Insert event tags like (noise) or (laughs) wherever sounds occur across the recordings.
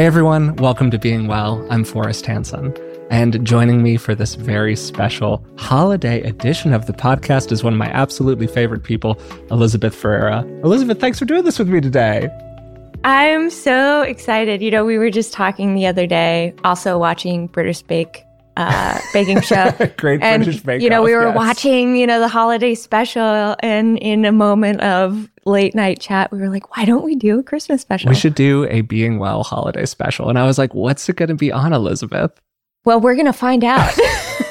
Hey everyone, welcome to Being Well. I'm Forrest Hanson. And joining me for this very special holiday edition of the podcast is one of my absolutely favorite people, Elizabeth Ferreira. Elizabeth, thanks for doing this with me today. I'm so excited. You know, we were just talking the other day, also watching British Bake uh, baking show. (laughs) Great and, British Bake You know, we were yes. watching, you know, the holiday special, and in a moment of late night chat, we were like, why don't we do a Christmas special? We should do a Being Well holiday special. And I was like, what's it going to be on, Elizabeth? Well, we're going to find out. (laughs)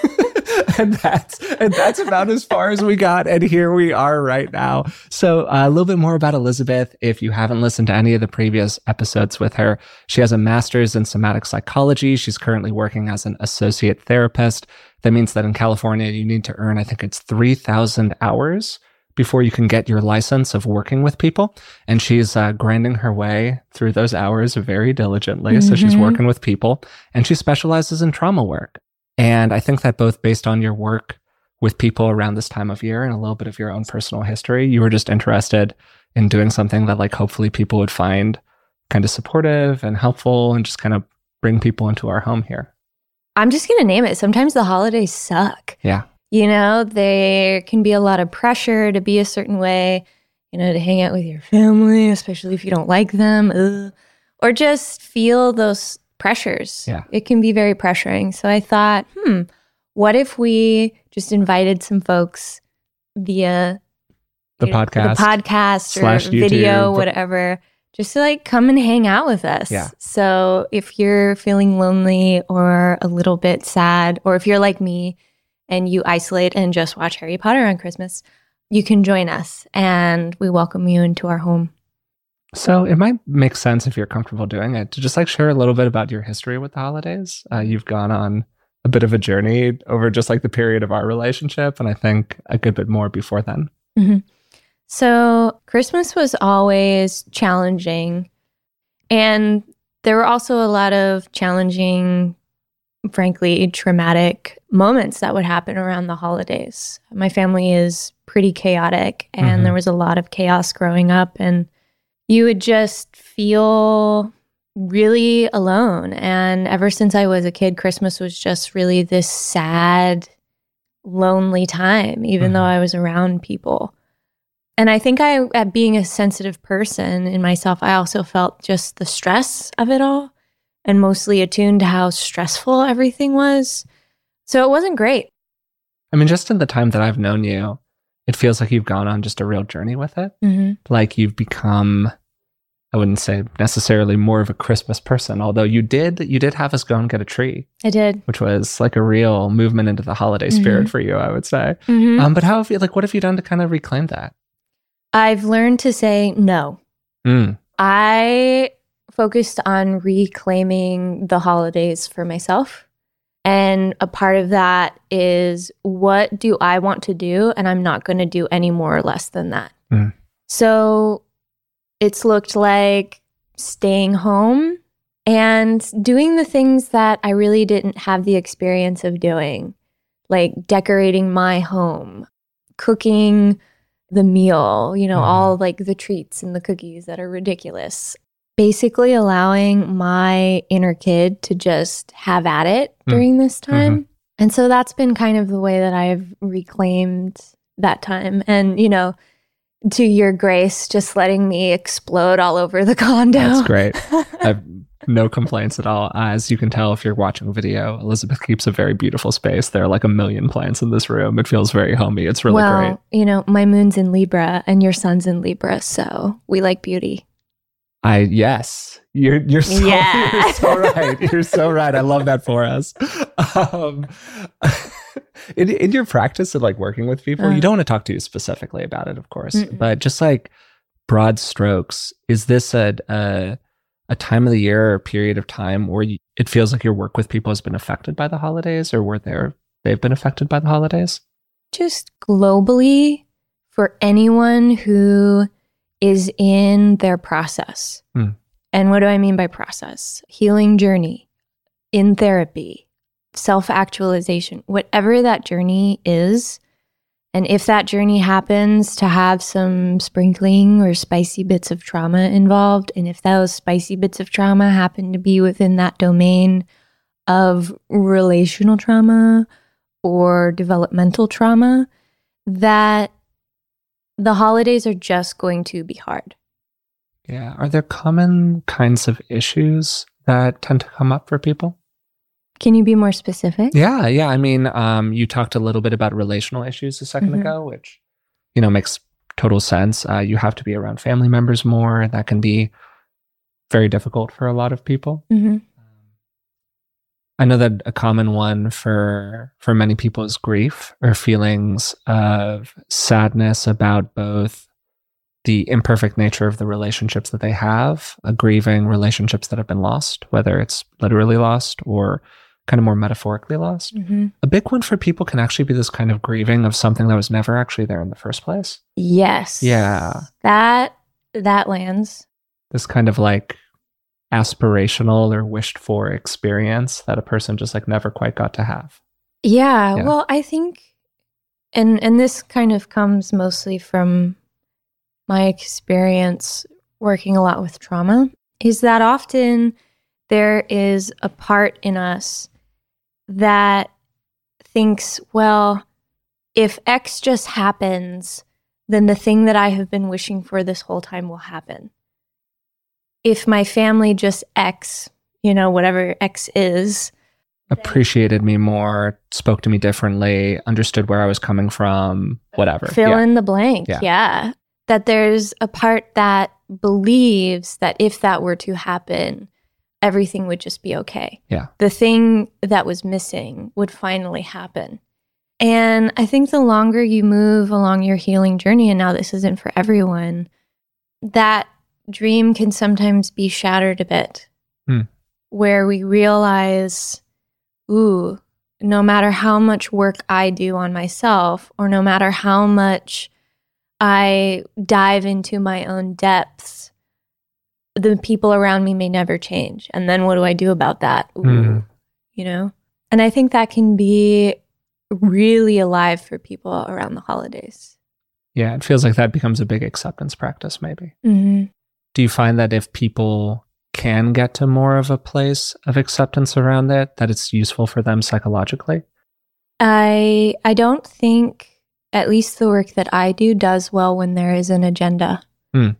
and that's and that's about as far as we got and here we are right now so uh, a little bit more about elizabeth if you haven't listened to any of the previous episodes with her she has a master's in somatic psychology she's currently working as an associate therapist that means that in california you need to earn i think it's 3000 hours before you can get your license of working with people. And she's uh, grinding her way through those hours very diligently. Mm-hmm. So she's working with people and she specializes in trauma work. And I think that both based on your work with people around this time of year and a little bit of your own personal history, you were just interested in doing something that, like, hopefully people would find kind of supportive and helpful and just kind of bring people into our home here. I'm just going to name it. Sometimes the holidays suck. Yeah. You know, there can be a lot of pressure to be a certain way, you know, to hang out with your family, especially if you don't like them, ugh, or just feel those pressures. Yeah. It can be very pressuring. So I thought, hmm, what if we just invited some folks via the podcast, the podcast or video, whatever, just to like come and hang out with us. Yeah. So if you're feeling lonely or a little bit sad, or if you're like me and you isolate and just watch Harry Potter on Christmas, you can join us and we welcome you into our home. So it might make sense if you're comfortable doing it to just like share a little bit about your history with the holidays. Uh, you've gone on a bit of a journey over just like the period of our relationship, and I think a good bit more before then. Mm-hmm. So Christmas was always challenging, and there were also a lot of challenging, frankly, traumatic moments that would happen around the holidays. My family is pretty chaotic, and mm-hmm. there was a lot of chaos growing up, and you would just feel really alone. And ever since I was a kid, Christmas was just really this sad, lonely time, even mm-hmm. though I was around people. And I think I, at being a sensitive person in myself, I also felt just the stress of it all and mostly attuned to how stressful everything was. So it wasn't great. I mean, just in the time that I've known you, it feels like you've gone on just a real journey with it. Mm-hmm. Like you've become I wouldn't say necessarily more of a Christmas person, although you did you did have us go and get a tree. I did, which was like a real movement into the holiday spirit mm-hmm. for you, I would say. Mm-hmm. Um, but how have you like what have you done to kind of reclaim that? I've learned to say no. Mm. I focused on reclaiming the holidays for myself. And a part of that is what do I want to do? And I'm not going to do any more or less than that. Mm. So it's looked like staying home and doing the things that I really didn't have the experience of doing, like decorating my home, cooking the meal, you know, mm-hmm. all like the treats and the cookies that are ridiculous. Basically, allowing my inner kid to just have at it mm. during this time. Mm-hmm. And so that's been kind of the way that I've reclaimed that time. And, you know, to your grace, just letting me explode all over the (laughs) condo. That's great. (laughs) I have no complaints at all. As you can tell if you're watching a video, Elizabeth keeps a very beautiful space. There are like a million plants in this room. It feels very homey. It's really well, great. You know, my moon's in Libra and your sun's in Libra, so we like beauty. I yes, you're you're so, (laughs) yeah. you're so right. You're so right. I love that for us. Um, (laughs) in, in your practice of like working with people, uh, you don't want to talk to you specifically about it, of course, mm-mm. but just like broad strokes, is this a, a, a time of the year or period of time where you, it feels like your work with people has been affected by the holidays, or were there they've been affected by the holidays? Just globally, for anyone who is in their process. Mm. And what do I mean by process? Healing journey, in therapy, self actualization, whatever that journey is, And if that journey happens to have some sprinkling or spicy bits of trauma involved, and if those spicy bits of trauma happen to be within that domain of relational trauma or developmental trauma, that the holidays are just going to be hard. Yeah. Are there common kinds of issues that tend to come up for people? Can you be more specific? Yeah, yeah. I mean, um, you talked a little bit about relational issues a 2nd Mhm. ago, which you know makes total sense. Uh, you have to be around family members more. That can be very difficult for a lot of people. hmm I know that a common one for for many people is grief or feelings of sadness about both the imperfect nature of the relationships that they have, uh, grieving relationships that have been lost, whether it's literally lost or kind of more metaphorically lost. hmm A big one for people can actually be this kind of grieving of something that was never actually there in the first place. Yes. Yeah. That that lands. This kind of like aspirational or wished for experience that a person just like never quite got to have. Yeah, Yeah. Well, I think, and and this kind of comes mostly from my experience working a lot with trauma. Is that often there is a part in us that thinks, well, if X just happens, then the thing that I have been wishing for this whole time will happen. If my family just X, you know, whatever X is, Appreciated me more, spoke to me differently, understood where I was coming from, whatever. fill yeah. in the blank. Yeah. Yeah. That there's a part that believes that if that were to happen, everything would just be okay. Yeah. The thing that was missing would finally happen. And I think the longer you move along your healing journey, and now this isn't for everyone, that dream can sometimes be shattered a bit. Hmm. Where we realize, ooh, no matter how much work I do on myself, or no matter how much I dive into my own depths, the people around me may never change. And then what do I do about that? Ooh, Mhm. You know? And I think that can be really alive for people around the holidays. Yeah, it feels like that becomes a big acceptance practice, maybe. Mm-hmm. Do you find that if people can get to more of a place of acceptance around it, that it's useful for them psychologically? I I don't think at least the work that I do does well when there is an agenda. Hmm.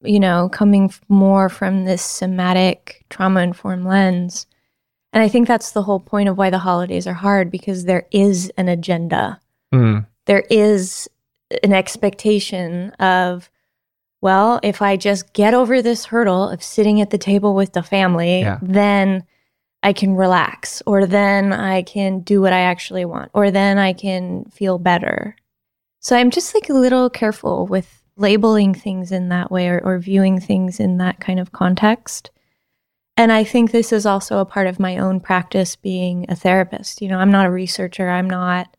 You know, coming more from this somatic trauma informed lens. And I think that's the whole point of why the holidays are hard because there is an agenda. Mm, There is an expectation of well, if I just get over this hurdle of sitting at the table with the family, Yeah. then I can relax, or then I can do what I actually want, or then I can feel better. So I'm just like a little careful with labeling things in that way or, or viewing things in that kind of context. And I think this is also a part of my own practice being a therapist. You know, I'm not a researcher. I'm not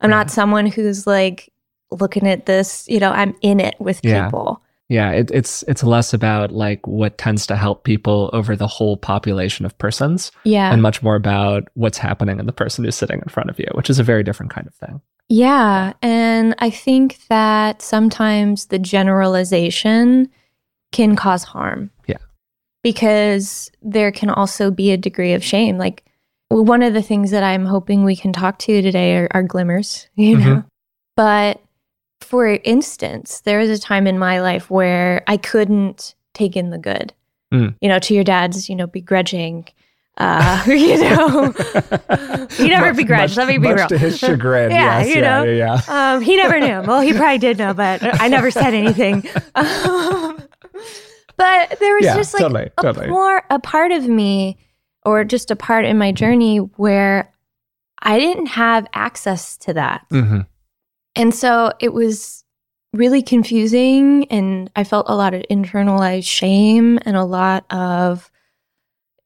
I'm Yeah. not someone who's like looking at this, you know, I'm in it with Yeah. people. Yeah, it, it's it's less about like what tends to help people over the whole population of persons, Yeah. and much more about what's happening in the person who's sitting in front of you, which is a very different kind of thing. Yeah. And I think that sometimes the generalization can cause harm. Yeah. Because there can also be a degree of shame. Like one of the things that I'm hoping we can talk to today are, are glimmers, (laughs) you Mhm. know? But for instance, there was a time in my life where I couldn't take in the good. Mm. You know, to your dad's, you know, begrudging, uh, (laughs) you know, (laughs) he never Much- begrudged. much- Let me be real. to his chagrin. (laughs) Yeah, yes, you yeah, know. yeah, yeah. Um, he never knew. Well, he probably did know, but I never said anything. Um, but there was Yeah, just like totally, a totally. more a part of me, or just a part in my journey where I didn't have access to that, hmm and so it was really confusing, and I felt a lot of internalized shame and a lot of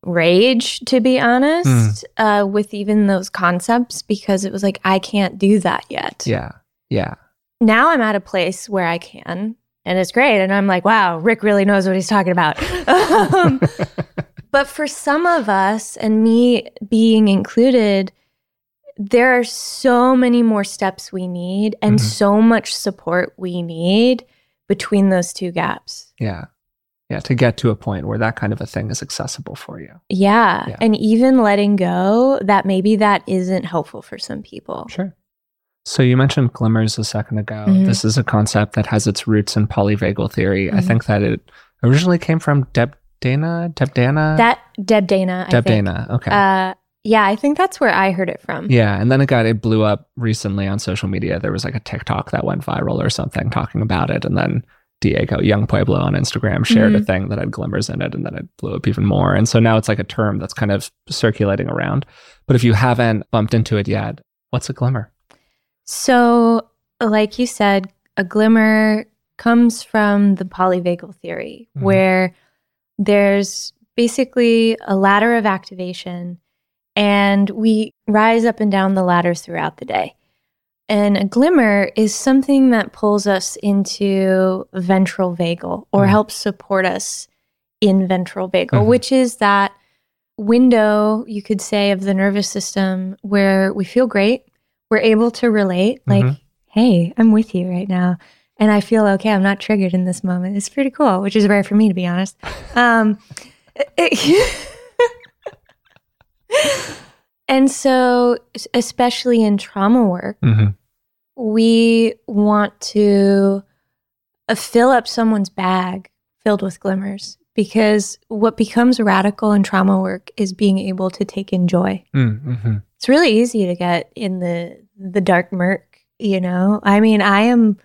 rage, to be honest, uh, with even those concepts because it was like I can't do that yet Yeah, yeah. now I'm at a place where I can, and it's great. And I'm like, wow, Rick really knows what he's talking about. (laughs) um, (laughs) but for some of us, and me being included, there are so many more steps we need and Mhm. so much support we need between those two gaps. Yeah. Yeah. To get to a point where that kind of a thing is accessible for you. Yeah. Yeah. And even letting go that maybe that isn't helpful for some people. Sure. So you mentioned glimmers a second ago. Mhm. This is a concept that has its roots in polyvagal theory. I Mhm. think that it originally came from Deb Dana, Deb Dana, That Deb Dana, I Deb think. Dana. Okay. Uh, yeah, I think that's where I heard it from. yeah, and then it got it blew up recently on social media. There was like a TikTok that went viral or something talking about it, and then Diego Yung Pueblo on Instagram shared a Mhm. thing that had glimmers in it, and then it blew up even more. And so now it's like a term that's kind of circulating around. But if you haven't bumped into it yet, what's a glimmer? So, like you said, a glimmer comes from the polyvagal theory, Mhm. where there's basically a ladder of activation, and we rise up and down the ladder throughout the day. And a glimmer is something that pulls us into ventral vagal or Mhm. helps support us in ventral vagal, Mhm. which is that window, you could say, of the nervous system where we feel great. We're able to relate, like, Mhm. hey, I'm with you right now. And I feel okay. I'm not triggered in this moment. It's pretty cool, which is rare for me, to be honest. Um, (laughs) and so, especially in trauma work, Mm-hmm. we want to uh, fill up someone's bag filled with glimmers because what becomes radical in trauma work is being able to take in joy. Mm-hmm. It's really easy to get in the the dark murk, you know? I mean, I am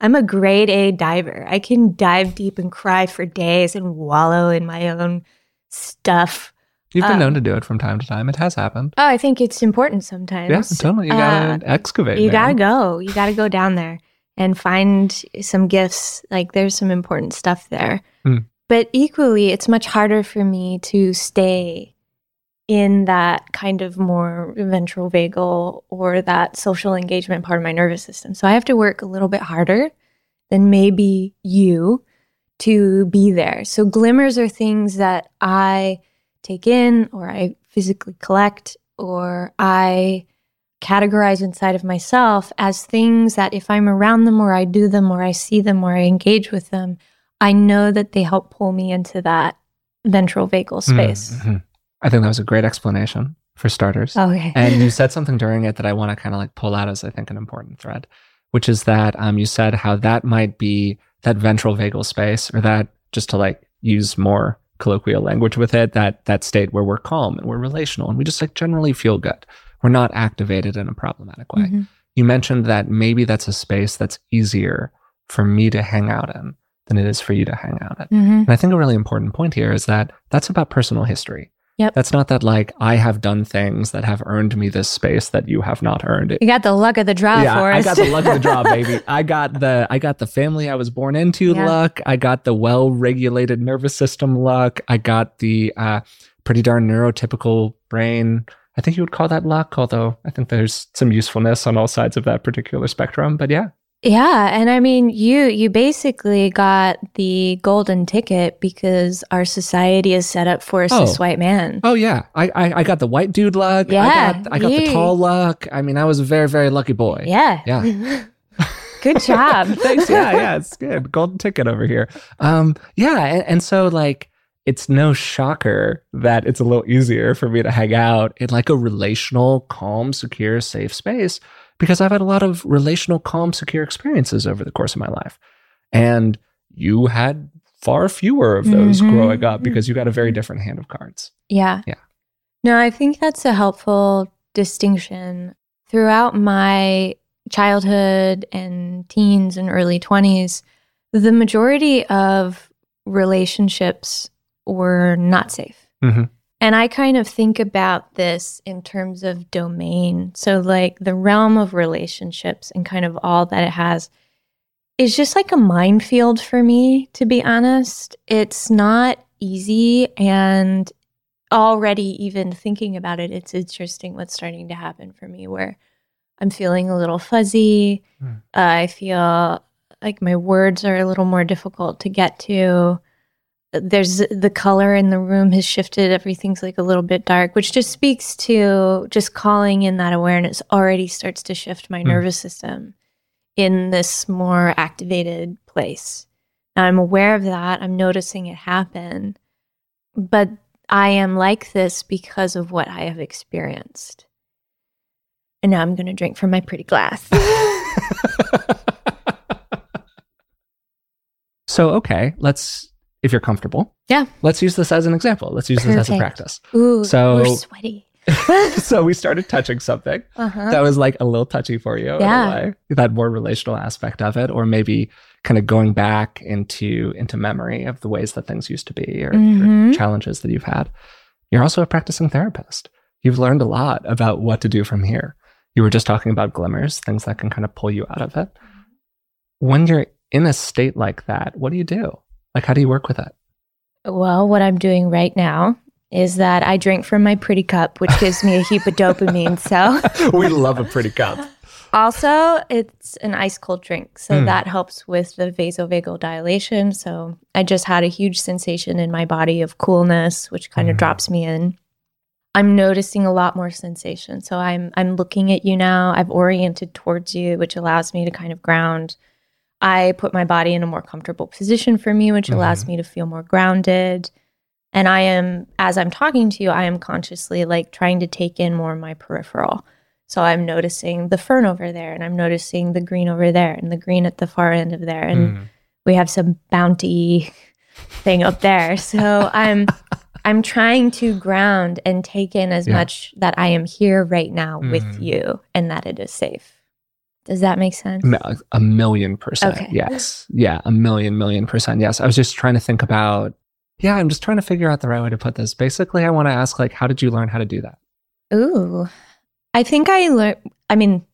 I'm a grade A diver. I can dive deep and cry for days and wallow in my own stuff. You've been Um, known to do it from time to time. It has happened. Oh, I think it's important sometimes. Yeah, totally. You gotta excavate. Uh, you gotta go. You gotta go down there and find some gifts. Like there's some important stuff there. Hmm. But equally, it's much harder for me to stay in that kind of more ventral vagal or that social engagement part of my nervous system. So I have to work a little bit harder than maybe you to be there. So glimmers are things that I take in or I physically collect or I categorize inside of myself as things that if I'm around them or I do them or I see them or I engage with them, I know that they help pull me into that ventral vagal space. Mhm. I think that was a great explanation for starters. Okay. (laughs) and you said something during it that I want to kind of like pull out as I think an important thread, which is that um, you said how that might be that ventral vagal space, or that just to like use more colloquial language with it, that that state where we're calm and we're relational and we just like generally feel good. We're not activated in a problematic way. Mhm. You mentioned that maybe that's a space that's easier for me to hang out in than it is for you to hang out in. Mhm. And I think a really important point here is that that's about personal history. Yep. That's not that like I have done things that have earned me this space that you have not earned. It. You got the luck of the draw yeah, I got the luck of the draw, (laughs) baby. I got the I got the family I was born into Yeah. luck. I got the well-regulated nervous system luck. I got the uh, pretty darn neurotypical brain. I think you would call that luck, although I think there's some usefulness on all sides of that particular spectrum. But yeah, Yeah, and I mean, you you basically got the golden ticket because our society is set up for a Oh. cis white man. Oh yeah, I I, I got the white dude luck. Yeah, I got I got the tall luck. I mean, I was a very very lucky boy. Yeah. Yeah. (laughs) (laughs) Good job. (laughs) Thanks. Yeah, yeah, it's good. Golden ticket over here. Um, yeah, and, and so like it's no shocker that it's a little easier for me to hang out in like a relational, calm, secure, safe space because I've had a lot of relational, calm, secure experiences over the course of my life. And you had far fewer of those Mhm. growing up because you got a very different hand of cards. Yeah. Yeah. No, I think that's a helpful distinction. Throughout my childhood and teens and early 20s, the majority of relationships were not safe. Mhm. And I kind of think about this in terms of domain. So, like the realm of relationships and kind of all that it has is just like a minefield for me, to be honest. It's not easy. And already, even thinking about it, it's interesting what's starting to happen for me where I'm feeling a little fuzzy. Hmm. Uh, I feel like my words are a little more difficult to get to. There's the color in the room has shifted. Everything's like a little bit dark, which just speaks to just calling in that awareness already starts to shift my Mm. nervous system in this more activated place. Now I'm aware of that. I'm noticing it happen, but I am like this because of what I have experienced. And now I'm going to drink from my pretty glass. (laughs) (laughs) so, okay, let's, if you're comfortable, Yeah. let's use this as an example. Let's use this as a practice. Ooh, So- we're sweaty. (laughs) so, we started touching something uh-huh. that was like a little touchy for you. Yeah. way. That more relational aspect of it, or maybe kind of going back into into memory of the ways that things used to be or, or Mhm. challenges that you've had. You're also a practicing therapist. You've learned a lot about what to do from here. You were just talking about glimmers, things that can kind of pull you out of it. When you're in a state like that, what do you do? Like, how do you work with it? Well, what I'm doing right now is that I drink from my pretty cup, which gives me a heap of dopamine. So, (laughs) we love a pretty cup. also, it's an ice cold drink. So, Mm. that helps with the vasovagal dilation. So, I just had a huge sensation in my body of coolness, which kind of Mhm. drops me in. I'm noticing a lot more sensation. So, I'm I'm looking at you now. I've oriented towards you, which allows me to kind of ground. I put my body in a more comfortable position for me, which allows Mhm. me to feel more grounded. And I am, as I'm talking to you, I am consciously like trying to take in more of my peripheral. So I'm noticing the fern over there, and I'm noticing the green over there, and the green at the far end of there. And Mm. we have some bounty (laughs) thing up there. (laughs) So I'm I'm trying to ground and take in as Yeah. much that I am here right now with Mhm. you and that it is safe. Does that make sense? A million percent. Okay. Yes. Yeah. A million, million percent. Yes. I was just trying to think about, yeah, I'm just trying to figure out the right way to put this. Basically, I want to ask, like, how did you learn how to do that? Ooh. I think I learned I mean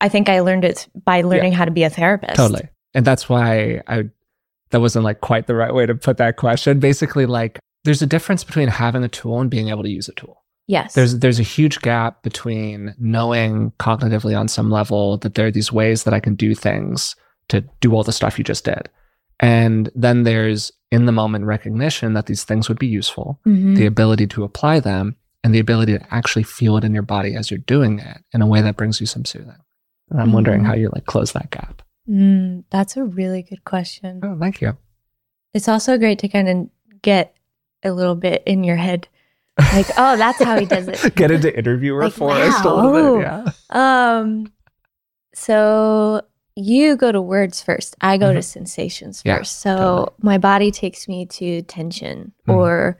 I think I learned it by learning how to be a therapist. Totally. And that's why I, that wasn't like quite the right way to put that question. Basically, like, there's a difference between having a tool and being able to use a tool. Yes. There's there's a huge gap between knowing cognitively on some level that there are these ways that I can do things to do all the stuff you just did. And then there's in the moment recognition that these things would be useful, Mhm. the ability to apply them, and the ability to actually feel it in your body as you're doing it in a way that brings you some soothing. And I'm wondering Mhm. how you like close that gap. Mm, that's a really good question. Oh, thank you. It's also great to kind of get a little bit in your head. Like, oh, that's how he does it. (laughs) Get into interviewer Like, Forrest a wow. little bit. Yeah. Um so you go to words first. I go to Mhm. sensations Yeah, first. So totally. my body takes me to tension Mhm. or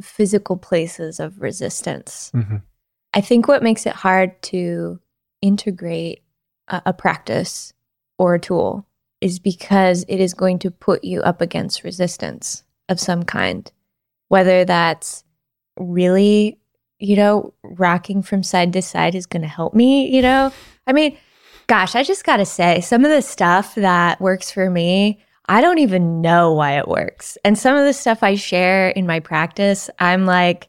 physical places of resistance. hmm I think what makes it hard to integrate a, a practice or a tool is because it is going to put you up against resistance of some kind, whether that's really, you know, rocking from side to side is going to help me, you know? I mean, gosh, I just got to say, some of the stuff that works for me, I don't even know why it works. And some of the stuff I share in my practice, I'm like,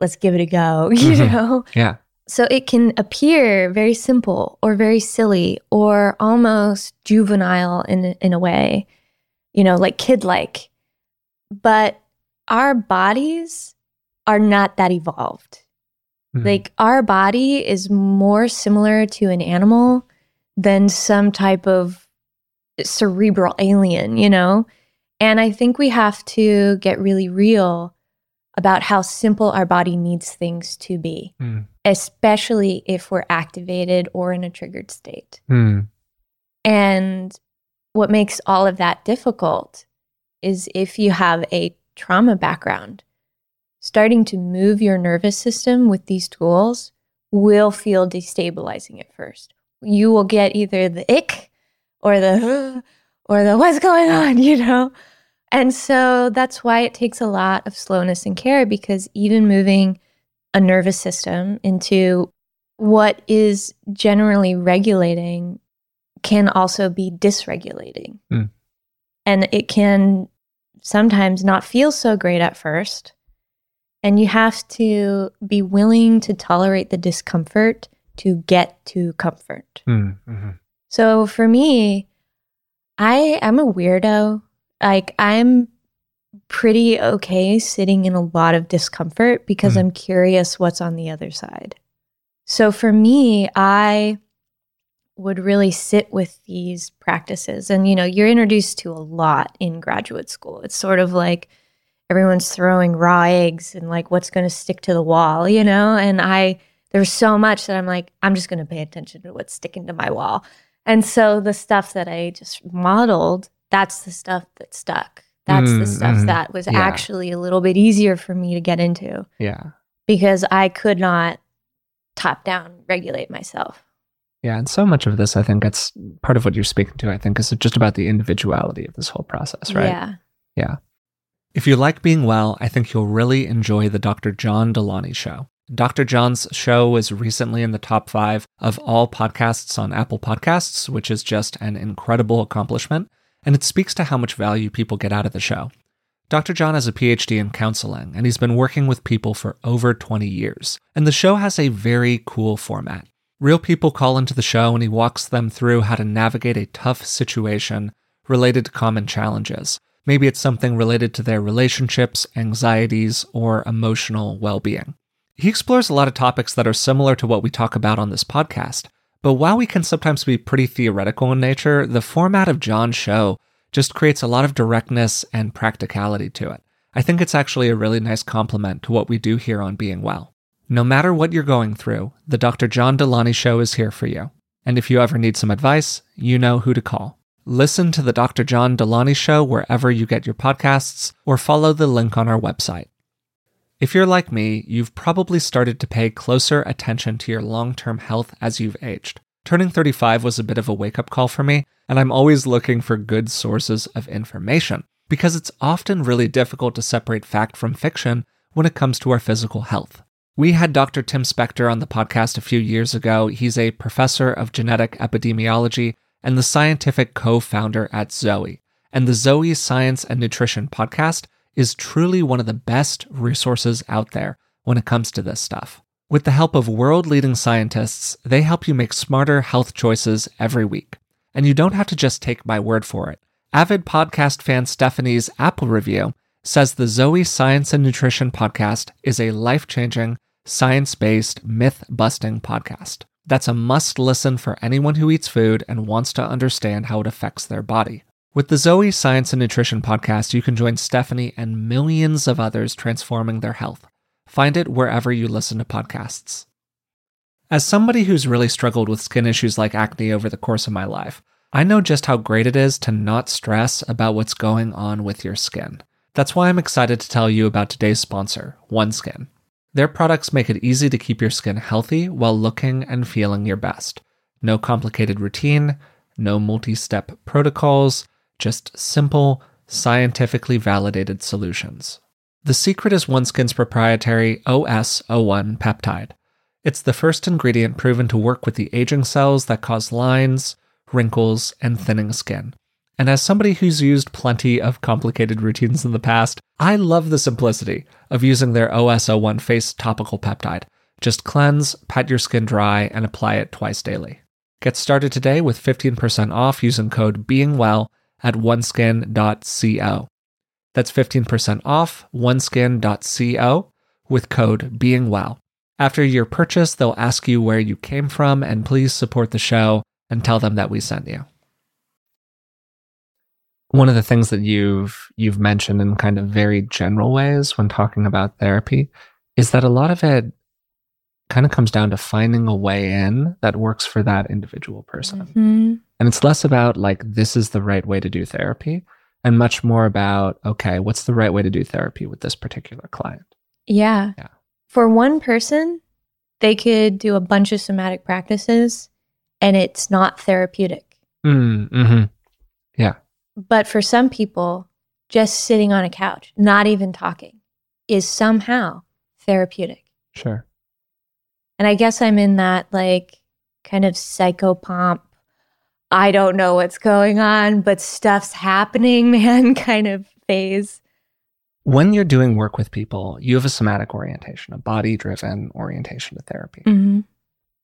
let's give it a go, (laughs) you Mhm. know? Yeah. So it can appear very simple or very silly or almost juvenile in in a way, you know, like kid like. But our bodies are not that evolved. Mhm. Like our body is more similar to an animal than some type of cerebral alien, you know? And I think we have to get really real about how simple our body needs things to be Mm. especially if we're activated or in a triggered state. Mm. And what makes all of that difficult is if you have a trauma background, starting to move your nervous system with these tools will feel destabilizing at first. You will get either the ick or the (gasps) or the what's going on, (laughs) you know? And so that's why it takes a lot of slowness and care because even moving a nervous system into what is generally regulating can also be dysregulating. Mm. And it can sometimes not feel so great at first. And you have to be willing to tolerate the discomfort to get to comfort. Mm. Mhm. So for me, I am a weirdo. Like I'm pretty okay sitting in a lot of discomfort because Mm. I'm curious what's on the other side. So for me, I would really sit with these practices. And, you know, you're introduced to a lot in graduate school. It's sort of like everyone's throwing raw eggs and like what's going to stick to the wall, you know? And I, there's so much that I'm like, I'm just going to pay attention to what's sticking to my wall. And so the stuff that I just modeled, that's the stuff that stuck. That's the Mm, stuff mhm. that was Yeah. actually a little bit easier for me to get into Yeah. because I could not top down regulate myself. Yeah. And so much of this, I think it's part of what you're speaking to, I think, is just about the individuality of this whole process, right? Yeah, yeah. If you like being well, I think you'll really enjoy the Dr. John Delaney show. Dr. John's show was recently in the top five of all podcasts on Apple Podcasts, which is just an incredible accomplishment, and it speaks to how much value people get out of the show. Dr. John has a PhD in counseling, and he's been working with people for over 20 years. And the show has a very cool format. Real people call into the show, and he walks them through how to navigate a tough situation related to common challenges. Maybe it's something related to their relationships, anxieties, or emotional well being. He explores a lot of topics that are similar to what we talk about on this podcast. But while we can sometimes be pretty theoretical in nature, the format of John's show just creates a lot of directness and practicality to it. I think it's actually a really nice complement to what we do here on Being Well. No matter what you're going through, the Dr. John Delaney Show is here for you. And if you ever need some advice, you know who to call. Listen to the Dr. John Delaney Show wherever you get your podcasts or follow the link on our website. If you're like me, you've probably started to pay closer attention to your long term health as you've aged. Turning 35 was a bit of a wake up call for me, and I'm always looking for good sources of information because it's often really difficult to separate fact from fiction when it comes to our physical health. We had Dr. Tim Spector on the podcast a few years ago. He's a professor of genetic epidemiology and the scientific co founder at Zoe. And the Zoe Science and Nutrition podcast is truly one of the best resources out there when it comes to this stuff. With the help of world leading scientists, they help you make smarter health choices every week. And you don't have to just take my word for it. Avid podcast fan Stephanie's Apple review says the Zoe Science and Nutrition podcast is a life changing, science based, myth busting podcast. That's a must listen for anyone who eats food and wants to understand how it affects their body. With the Zoe Science and Nutrition podcast, you can join Stephanie and millions of others transforming their health. Find it wherever you listen to podcasts. As somebody who's really struggled with skin issues like acne over the course of my life, I know just how great it is to not stress about what's going on with your skin. That's why I'm excited to tell you about today's sponsor, OneSkin. Their products make it easy to keep your skin healthy while looking and feeling your best. No complicated routine, no multi step protocols, just simple, scientifically validated solutions. The secret is OneSkin's proprietary OS01 peptide. It's the first ingredient proven to work with the aging cells that cause lines, wrinkles, and thinning skin. And as somebody who's used plenty of complicated routines in the past, I love the simplicity of using their OS01 face topical peptide. Just cleanse, pat your skin dry, and apply it twice daily. Get started today with 15% off using code BEINGWELL at oneskin.co. That's 15% off oneskin.co with code BEINGWELL. After your purchase, they'll ask you where you came from, and please support the show and tell them that we sent you. One of the things that you've you've mentioned in kind of very general ways when talking about therapy is that a lot of it kind of comes down to finding a way in that works for that individual person. Mhm. And it's less about like this is the right way to do therapy and much more about okay, what's the right way to do therapy with this particular client? Yeah. Yeah. For one person, they could do a bunch of somatic practices and it's not therapeutic. Mm, hmm But for some people, just sitting on a couch, not even talking, is somehow therapeutic. Sure. And I guess I'm in that like kind of psychopomp, I don't know what's going on, but stuff's happening, (laughs) man, kind of phase. When you're doing work with people, you have a somatic orientation, a body driven orientation to therapy. Mm-hmm.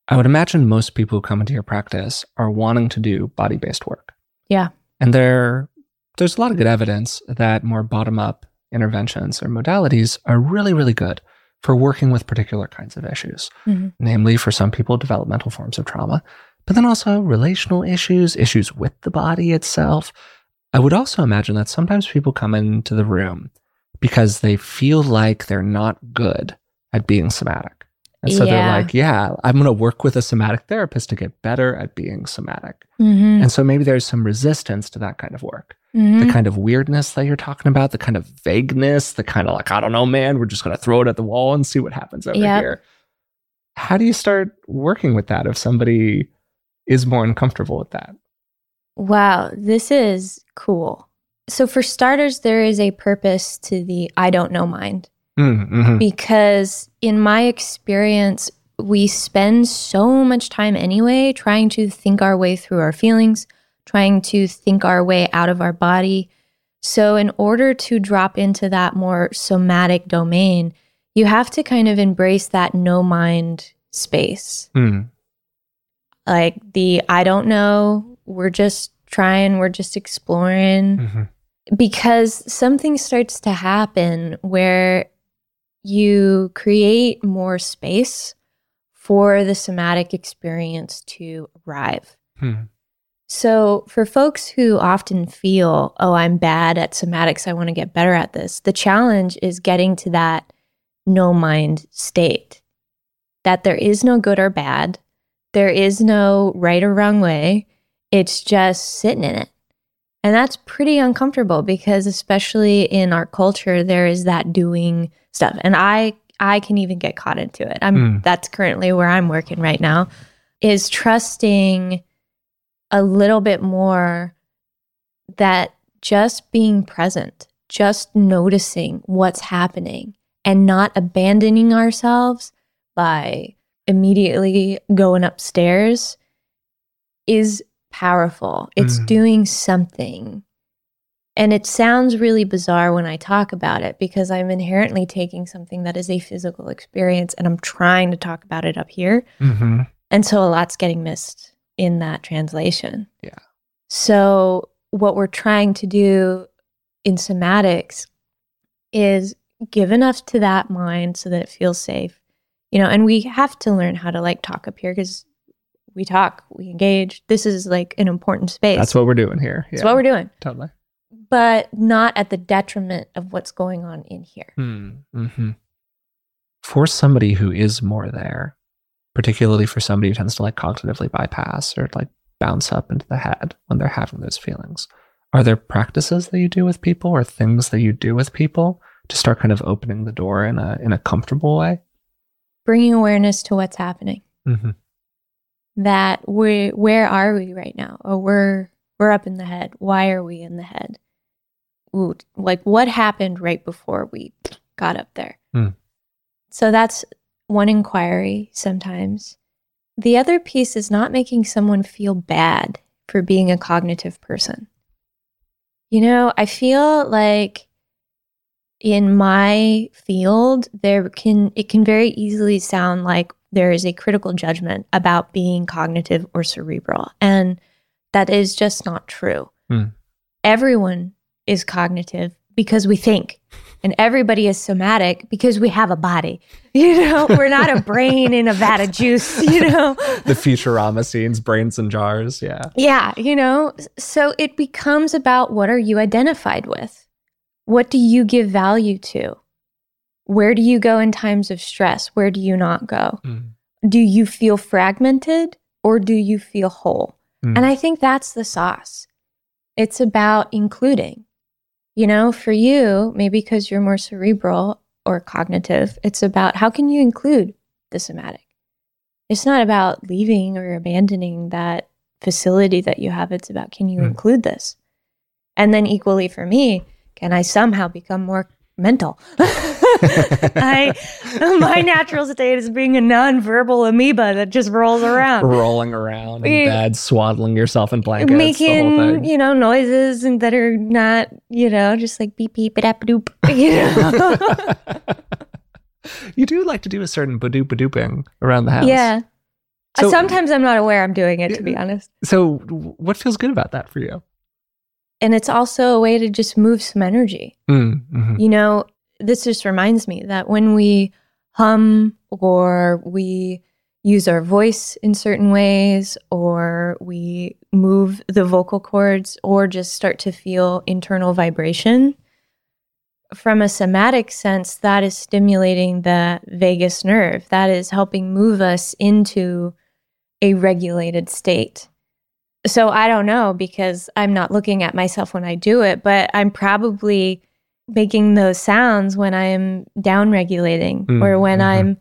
I would imagine most people who come into your practice are wanting to do body based work. Yeah. And there, there's a lot of good evidence that more bottom up interventions or modalities are really, really good for working with particular kinds of issues, Mhm. namely for some people, developmental forms of trauma, but then also relational issues, issues with the body itself. I would also imagine that sometimes people come into the room because they feel like they're not good at being somatic. And so they're like, yeah, I'm going to work with a somatic therapist to get better at being somatic. Mhm. And so maybe there's some resistance to that kind of work. Mhm. The kind of weirdness that you're talking about, the kind of vagueness, the kind of like, I don't know, man, we're just going to throw it at the wall and see what happens over Yep. here. How do you start working with that if somebody is more uncomfortable with that? Wow, this is cool. So, for starters, there is a purpose to the I don't know mind Mm-hmm. because, in my experience, we spend so much time anyway trying to think our way through our feelings, trying to think our way out of our body. So, in order to drop into that more somatic domain, you have to kind of embrace that no mind space. Mm. Like the I don't know, we're just trying, we're just exploring Mhm. because something starts to happen where you create more space for the somatic experience to arrive. Hmm. So, for folks who often feel, oh, I'm bad at somatics, I want to get better at this, the challenge is getting to that no mind state that there is no good or bad, there is no right or wrong way. It's just sitting in it. And that's pretty uncomfortable because especially in our culture there is that doing stuff. And I I can even get caught into it. I'm Mm. that's currently where I'm working right now is trusting a little bit more that just being present, just noticing what's happening and not abandoning ourselves by immediately going upstairs is powerful. It's Mm. doing something. And it sounds really bizarre when I talk about it because I'm inherently taking something that is a physical experience and I'm trying to talk about it up here. Mhm. And so a lot's getting missed in that translation. Yeah. So what we're trying to do in somatics is give enough to that mind so that it feels safe. You know, and we have to learn how to like talk up here because we talk, we engage. This is like an important space. That's what we're doing here. That's what we're doing. totally. But not at the detriment of what's going on in here. Mm-hmm. For somebody who is more there, particularly for somebody who tends to like cognitively bypass or like bounce up into the head when they're having those feelings, are there practices that you do with people or things that you do with people to start kind of opening the door in a in a comfortable way? Bringing awareness to what's happening. Mm-hmm. That we where are we right now? Oh we're we're up in the head. Why are we in the head? Ooh, like what happened right before we got up there? Hmm. so that's one inquiry sometimes. The other piece is not making someone feel bad for being a cognitive person. You know i feel like in my field there can it can very easily sound like there is a critical judgment about being cognitive or cerebral and that is just not true Hmm. everyone is cognitive because we think and everybody is somatic because we have a body (laughs) you know we're not a brain in a vat of juice (laughs) you know (laughs) The Futurama scenes, brains in jars. Yeah. yeah, you know, so it becomes about what are you identified with? What do you give value to? Where do you go in times of stress? Where do you not go? Mm. Do you feel fragmented or do you feel whole? Mm. And I think that's the sauce. It's about including. You know, for you, maybe because you're more cerebral or cognitive, it's about how can you include the somatic? It's not about leaving or abandoning that facility that you have. It's about can you Hmm. include this? And then equally for me, can I somehow become more mental? (laughs) (laughs) I my natural state is being a nonverbal amoeba that just rolls around. Rolling around in bed, swaddling yourself in blankets. the whole making thing. you know noises and that are not you know just like beep beep it up doop you know (laughs) you do like to do a certain badoop badooping around the house. yeah So- sometimes i'm not aware i'm doing it to be honest So, what feels good about that for you? and it's also a way to just move some energy. Mm, mhm. You know, this just reminds me that when we hum or we use our voice in certain ways or we move the vocal cords or just start to feel internal vibration, from a somatic sense, that is stimulating the vagus nerve. That is helping move us into a regulated state. So I don't know because I'm not looking at myself when I do it, but I'm probably making those sounds when I'm down regulating Mm, or when mhm. I'm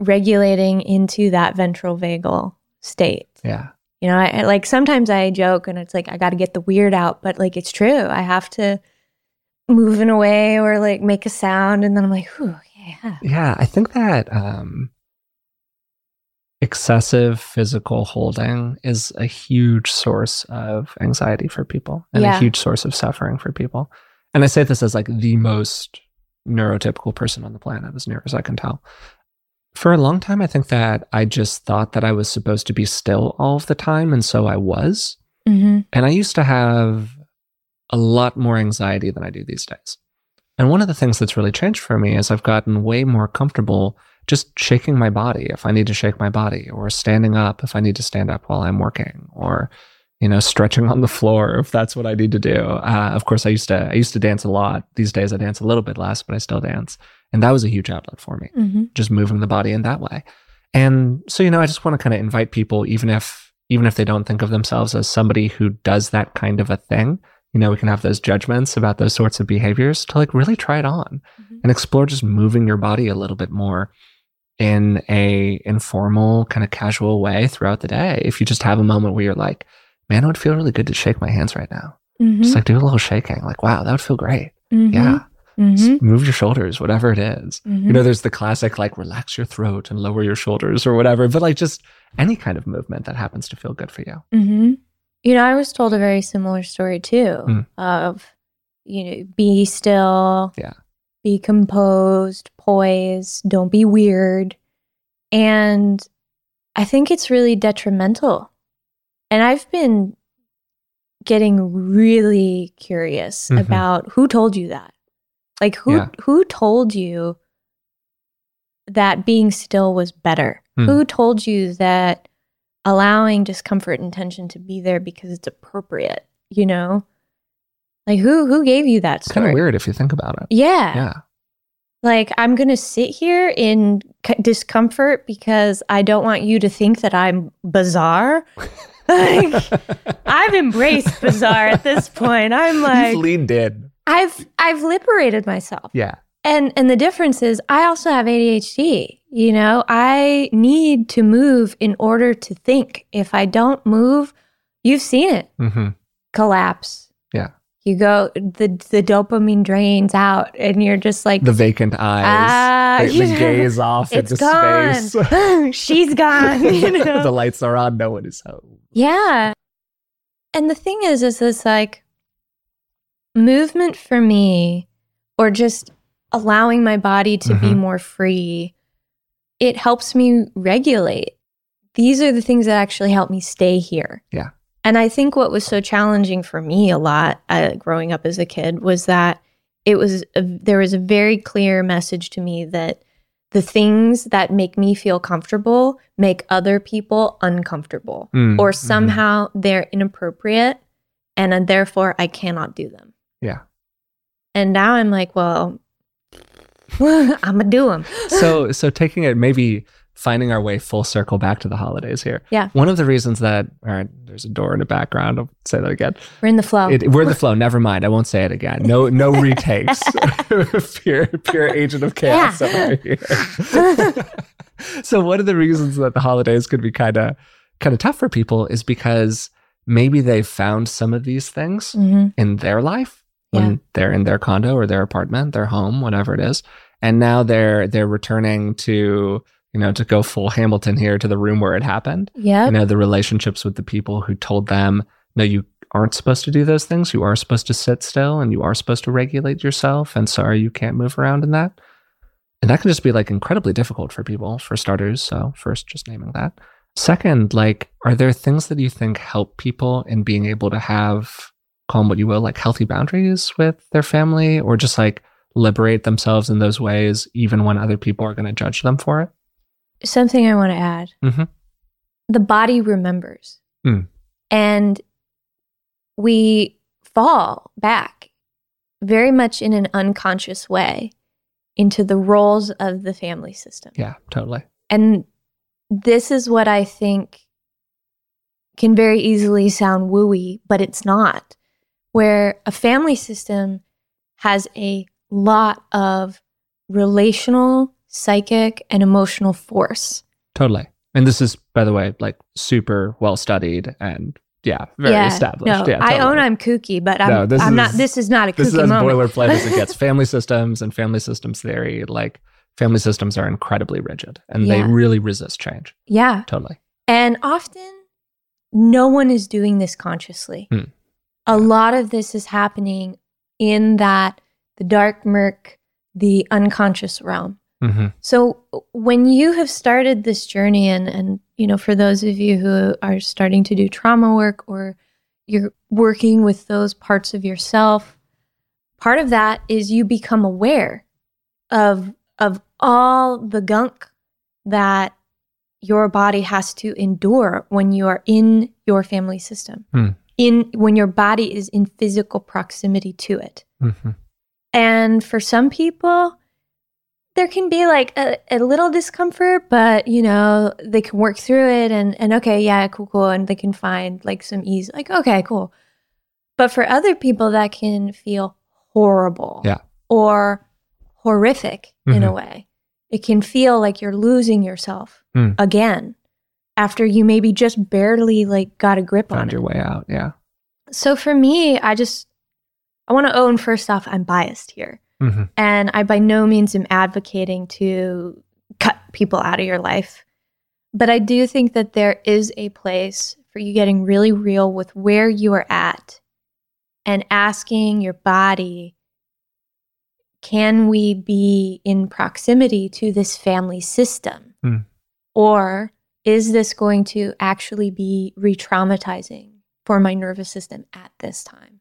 regulating into that ventral vagal state. Yeah. You know, I, I- like sometimes I joke and it's like I got to get the weird out, but like it's true. I have to move in a way or like make a sound, and then I'm like, whew, yeah, Yeah, I think that um, excessive physical holding is a huge source of anxiety for people and Yeah. a huge source of suffering for people. And I say this as like the most neurotypical person on the planet, as near as I can tell. For a long time, I think that I just thought that I was supposed to be still all of the time. And so I was. hmm And I used to have a lot more anxiety than I do these days. And one of the things that's really changed for me is I've gotten way more comfortable just shaking my body if I need to shake my body, or standing up if I need to stand up while I'm working, or you know, stretching on the floor if that's what I need to do. Uh, of course, I used to I used to dance a lot. These days, I dance a little bit less, but I still dance, and that was a huge outlet for me hmm just moving the body in that way. And so, you know, I just want to kind of invite people, even if even if they don't think of themselves as somebody who does that kind of a thing, you know, we can have those judgments about those sorts of behaviors to like really try it on Mhm. and explore just moving your body a little bit more in a informal kind of casual way throughout the day. If you just have a moment where you're like, man, it would feel really good to shake my hands right now. hmm Just like do a little shaking. Like, wow, that would feel great. hmm Yeah. hmm move your shoulders, whatever it is. You know, there's the classic like relax your throat and lower your shoulders or whatever, but like just any kind of movement that happens to feel good for you. hmm You know, I was told a very similar story too Mm. of, you know, be still, Yeah. be composed, poised, don't be weird. And I think it's really detrimental. And I've been getting really curious Mhm. about who told you that. Like who Yeah. who told you that being still was better? Hmm. Who told you that allowing discomfort and tension to be there because it's appropriate, you know? Like who who gave you that It's kind of weird if you think about it. Yeah. Yeah. Like I'm going to sit here in c- discomfort because I don't want you to think that I'm bizarre. (laughs) like I've embraced bizarre at this point. I'm like You've leaned in. I've I've liberated myself. Yeah. And and the difference is I also have ADHD. You know, I need to move in order to think. If I don't move, you've seen it hmm collapse. Yeah. You go the the dopamine drains out and you're just like The vacant eyes, Ah, the, the gaze off it's into gone. space. (laughs) She's gone. You (laughs) know? the lights are on. No one is home. yeah. And the thing is, is this like movement for me, or just allowing my body to be Mhm. more free, it helps me regulate. These are the things that actually help me stay here. Yeah. And I think what was so challenging for me a lot uh, growing up as a kid was that it was a, there was a very clear message to me that the things that make me feel comfortable make other people uncomfortable Mm, or mhm. somehow they're inappropriate and then therefore I cannot do them. Yeah. And now I'm like, well, (laughs) I'm gonna do them. so (laughs) so taking it maybe finding our way full circle back to the holidays here. Yeah. One of the reasons that all right, there's a door in the background. I'll say that again. We're in the flow. It, we're in the flow. Never mind. I won't say it again. No, no (laughs) retakes. (laughs) pure, pure agent of chaos Yeah. over here. (laughs) so one of the reasons that the holidays could be kind of kind of tough for people is because maybe they found some of these things Mhm. in their life when Yeah. they're in their condo or their apartment, their home, whatever it is, and now they're they're returning to you know to go full Hamilton here to the room where it happened. Yeah. you know the relationships with the people who told them no you aren't supposed to do those things. You are supposed to sit still and you are supposed to regulate yourself. And sorry you can't move around in that. And that can just be like incredibly difficult for people for starters. So first just naming that. Second like are there things that you think help people in being able to have call them what you will, like healthy boundaries with their family or just like liberate themselves in those ways, even when other people are going to judge them for it? Something I want to add Mhm. the body remembers. Mm. And we fall back very much in an unconscious way into the roles of the family system. Yeah, totally. And this is what I think can very easily sound wooey, but it's not. Where a family system has a lot of relational, psychic, and emotional force. Totally. And this is, by the way, like super well studied and yeah, very yeah, established. No, yeah, I own I'm kooky, but I'm, No, this I'm not. is- This is not a this is kooky as moment. boilerplate as it (laughs) gets. Family systems and family systems theory, like family systems are incredibly rigid and they really resist change. yeah, Totally. And often, no one is doing this consciously. Hmm. A lot of this is happening in that the dark murk, the unconscious realm. Hmm So when you have started this journey, and and you know, for those of you who are starting to do trauma work or you're working with those parts of yourself, part of that is you become aware of of all the gunk that your body has to endure when you are in your family system. Hmm. In when your body is in physical proximity to it. hmm And for some people, there can be like a, a little discomfort, but you know, they can work through it and, and okay, yeah, cool, cool. And they can find like some ease, like, okay, cool. But for other people, that can feel horrible. Yeah. Or horrific in a Mhm. way. It can feel like you're losing yourself Mm. again after you maybe just barely like got a grip on Found it. your way out. Yeah. So for me, I just I want to own first off, I'm biased here. Hmm And I by no means am advocating to cut people out of your life. But I do think that there is a place for you getting really real with where you are at and asking your body can we be in proximity to this family system? Mm. Or is this going to actually be re traumatizing for my nervous system at this time?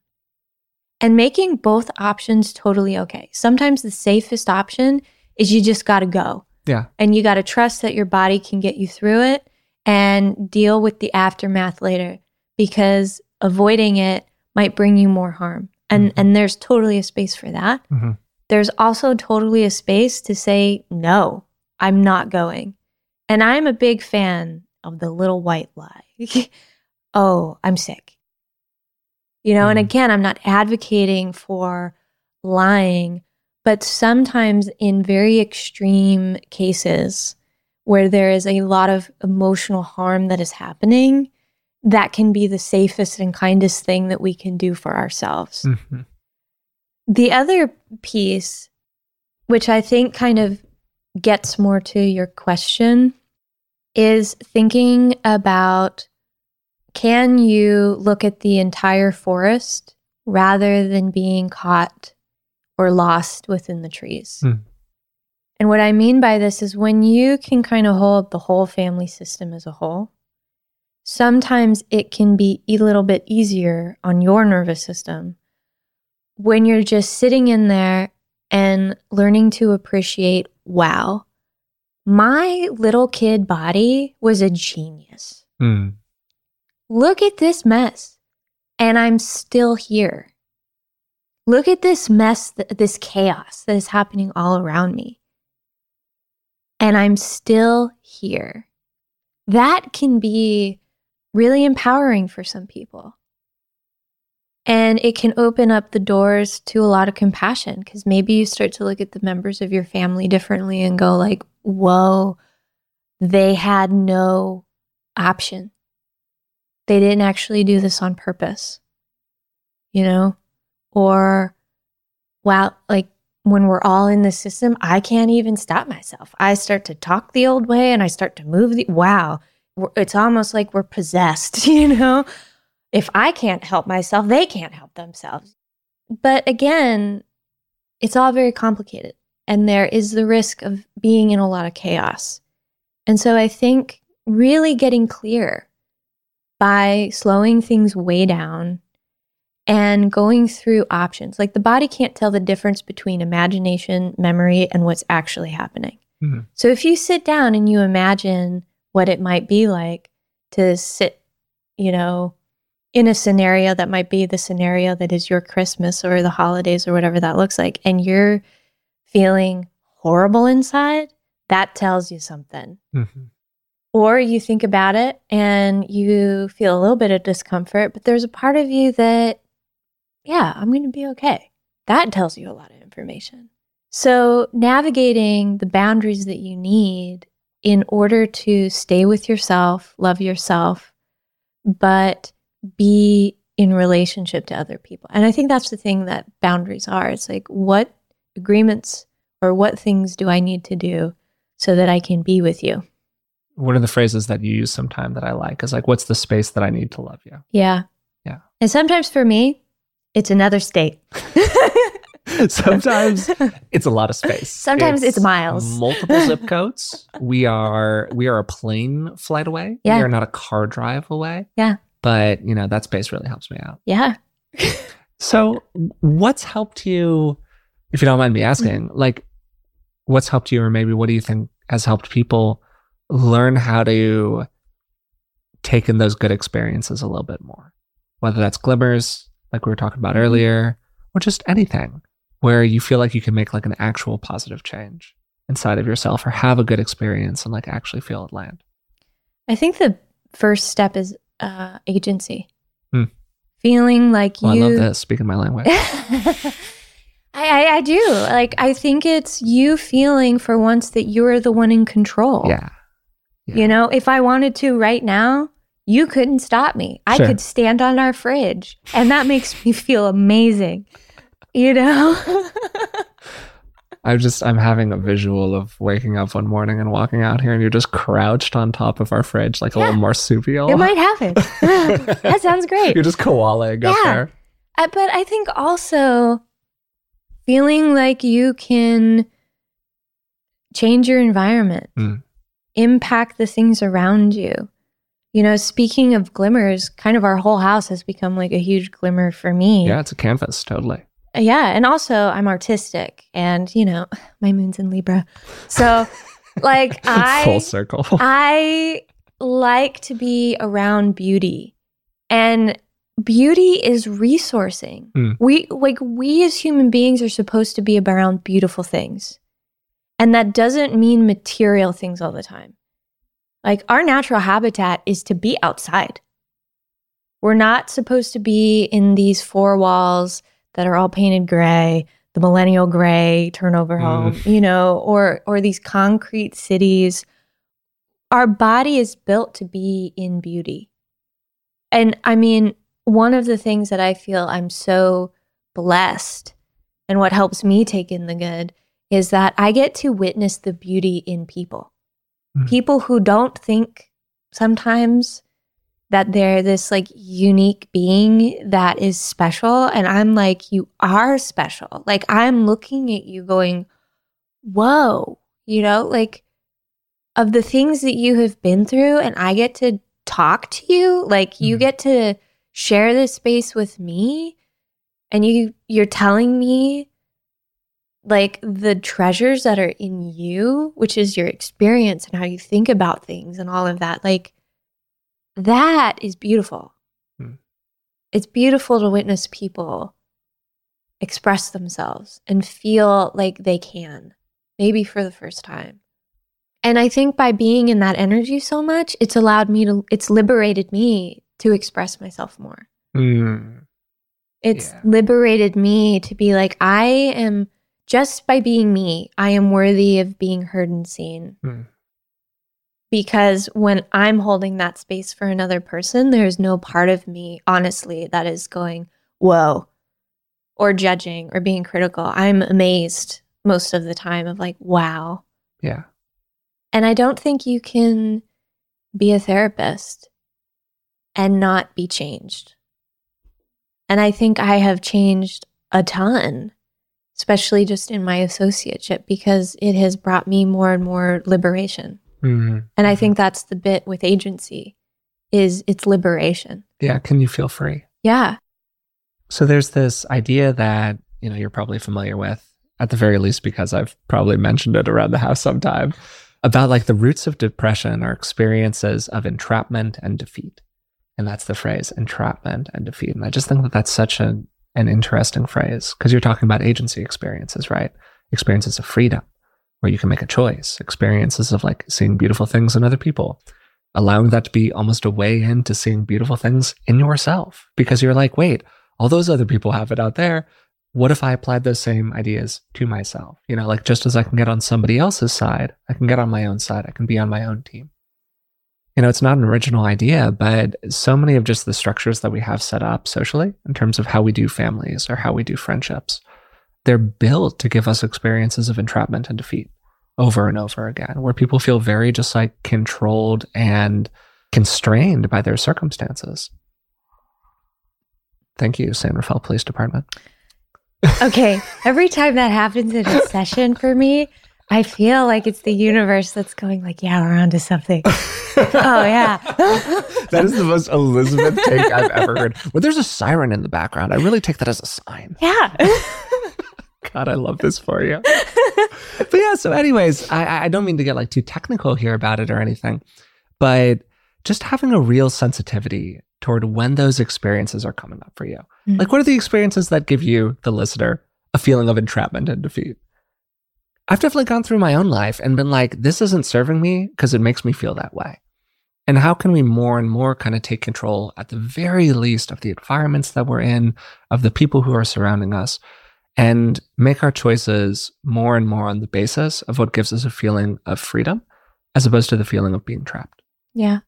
And making both options totally okay. Sometimes the safest option is you just got to go. Yeah. And you got to trust that your body can get you through it and deal with the aftermath later because avoiding it might bring you more harm. And Mhm. and there's totally a space for that. hmm There's also totally a space to say no, I'm not going. And I'm a big fan of the little white lie. (laughs) oh, I'm sick. You know, and Mhm. again, I'm not advocating for lying, but sometimes in very extreme cases where there is a lot of emotional harm that is happening, that can be the safest and kindest thing that we can do for ourselves. hmm The other piece, which I think kind of gets more to your question, is thinking about can you look at the entire forest rather than being caught or lost within the trees? Hmm. And what I mean by this is when you can kind of hold the whole family system as a whole, sometimes it can be a little bit easier on your nervous system when you're just sitting in there and learning to appreciate wow, my little kid body was a genius. Mm. Look at this mess, and I'm still here. Look at this mess, th- this chaos that is happening all around me. And I'm still here. That can be really empowering for some people. And it can open up the doors to a lot of compassion because maybe you start to look at the members of your family differently and go like, "Whoa, they had no option. They didn't actually do this on purpose." You know? Or wow, like when we're all in the system, I can't even stop myself. I start to talk the old way and I start to move the wow. It's almost like we're possessed, (laughs) you know? if I can't help myself, they can't help themselves. But again, it's all very complicated. And there is the risk of being in a lot of chaos. And so I think really getting clear by slowing things way down and going through options. Like the body can't tell the difference between imagination, memory, and what's actually happening. Mhm. So if you sit down and you imagine what it might be like to sit, you know, in a scenario that might be the scenario that is your Christmas or the holidays or whatever that looks like, and you're feeling horrible inside, that tells you something. Mhm. Or you think about it and you feel a little bit of discomfort, but there's a part of you that, yeah, I'm going to be okay. That tells you a lot of information. So, navigating the boundaries that you need in order to stay with yourself, love yourself, but be in relationship to other people. And I think that's the thing that boundaries are. It's like, what agreements or what things do I need to do so that I can be with you? One of the phrases that you use sometime that I like is like, what's the space that I need to love you? Yeah. Yeah. And sometimes for me, it's another state. (laughs) (laughs) Sometimes it's a lot of space. Sometimes it's miles. Multiple (laughs) zip codes. We are we are a plane flight away. Yeah. We are not a car drive away. Yeah. But you know, that space really helps me out. yeah. So what's helped you, if you don't mind me asking, Mm-hmm. like what's helped you or maybe what do you think has helped people learn how to take in those good experiences a little bit more? Whether that's glimmers, like we were talking about Mhm. earlier, or just anything where you feel like you can make like an actual positive change inside of yourself or have a good experience and like actually feel it land. I think the first step is uh, agency. Hmm. Feeling like Well, you. I love this, speaking my language. (laughs) I, I, I do. Like, I think it's you feeling for once that you're the one in control. yeah. Yeah. You know, if I wanted to right now, you couldn't stop me. I Sure. could stand on our fridge, and that makes me feel amazing. You know? I'm just I'm having a visual of waking up one morning and walking out here and you're just crouched on top of our fridge like a Yeah. little marsupial. it might happen. that sounds (laughs) great. You're just koalaing up Yeah. there. Uh, but I think also feeling like you can change your environment, Mm. Impact the things around you. You know, speaking of glimmers, kind of our whole house has become like a huge glimmer for me. Yeah, it's a canvas, totally. Yeah, and also I'm artistic and, you know, (laughs) my moon's in Libra. So like (laughs) I. Full circle. (laughs) I like to be around beauty. And beauty is resourcing. Mm. We like we as human beings are supposed to be around beautiful things. And that doesn't mean material things all the time. Like our natural habitat is to be outside. We're not supposed to be in these four walls that are all painted gray, the millennial gray turnover Mm. home, you know, or or these concrete cities. Our body is built to be in beauty. And I mean, one of the things that I feel I'm so blessed and what helps me take in the good is that I get to witness the beauty in people. Mm. People who don't think sometimes that they're this like unique being that is special. And I'm like, you are special. Like, I'm looking at you going, whoa, you know, like of the things that you have been through, and I get to talk to you, like, you Mhm. get to share this space with me and you you're telling me like the treasures that are in you which is your experience and how you think about things and all of that like that is beautiful Hmm. it's beautiful to witness people express themselves and feel like they can maybe for the first time and i think by being in that energy so much it's allowed me to it's liberated me to express myself more Mm. it's Yeah. liberated me to be like, I am just by being me, I am worthy of being heard and seen. Mm. Because when I'm holding that space for another person, there's no part of me, honestly, that is going, whoa, or judging or being critical. I'm amazed most of the time of like, wow. Yeah. And I don't think you can be a therapist and not be changed. And I think I have changed a ton, especially just in my associateship, because it has brought me more and more liberation. Mm. And I think that's the bit with agency is it's liberation. Yeah. Can you feel free? Yeah. So there's this idea that, you know, you're probably familiar with, at the very least, because I've probably mentioned it around the house sometime, about like the roots of depression are experiences of entrapment and defeat. And that's the phrase entrapment and defeat. And I just think that that's such a, an interesting phrase because you're talking about agency experiences, right? Experiences of freedom where you can make a choice, experiences of like seeing beautiful things in other people, allowing that to be almost a way into seeing beautiful things in yourself because you're like, wait, all those other people have it out there. What if I applied those same ideas to myself? You know, like just as I can get on somebody else's side, I can get on my own side. I can be on my own team. You know, it's not an original idea, but so many of just the structures that we have set up socially in terms of how we do families or how we do friendships, they're built to give us experiences of entrapment and defeat over and over again, where people feel very just like controlled and constrained by their circumstances. Thank you, San Rafael Police Department. Okay. Every time that happens in a session for me, I feel like it's the universe that's going like, yeah, we're onto something. (laughs) oh yeah. (laughs) that is the most Elizabeth take I've ever heard. Well, there's a siren in the background. I really take that as a sign. Yeah. (laughs) God, I love this for you. but yeah, so anyways, I, I don't mean to get like too technical here about it or anything, but just having a real sensitivity toward when those experiences are coming up for you. Mm-hmm. Like, what are the experiences that give you, the listener, a feeling of entrapment and defeat? I've definitely gone through my own life and been like, this isn't serving me because it makes me feel that way. And how can we more and more kind of take control, at the very least, of the environments that we're in, of the people who are surrounding us, and make our choices more and more on the basis of what gives us a feeling of freedom as opposed to the feeling of being trapped? Yeah.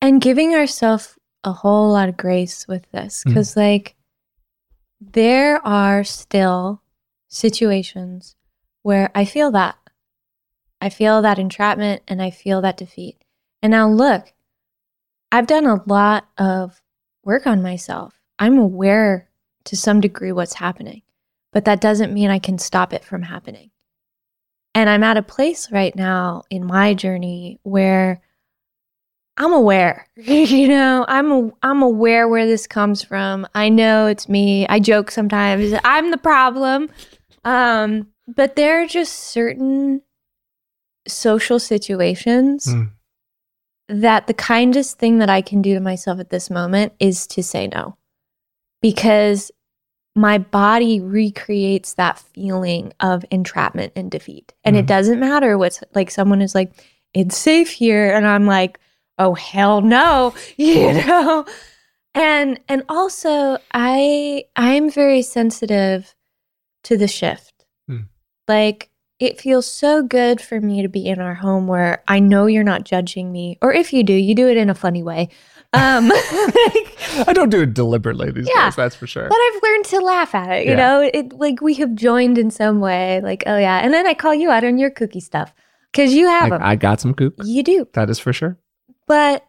And giving ourselves a whole lot of grace with this because, mm-hmm. like, there are still situations where I feel that. I feel that entrapment and I feel that defeat. And now, look, I've done a lot of work on myself. I'm aware to some degree what's happening, but that doesn't mean I can stop it from happening. And I'm at a place right now in my journey where I'm aware. (laughs) you know, I'm I'm aware where this comes from. I know it's me. I joke sometimes. I'm the problem. Um, but there are just certain social situations mm. that the kindest thing that I can do to myself at this moment is to say no. Because my body recreates that feeling of entrapment and defeat. And mm. it doesn't matter what's like someone is like, it's safe here. And I'm like, oh hell no (laughs) you know and and also i i'm very sensitive to the shift. Like it feels so good for me to be in our home where i know you're not judging me or if you do you do it in a funny way. Um (laughs) like, (laughs) i don't do it deliberately these yeah, days that's for sure. but i've learned to laugh at it you yeah. know? It like we have joined in some way like oh yeah. And then i call you out on your kooky stuff because you have I, them. I got some kook you do. That is for sure. But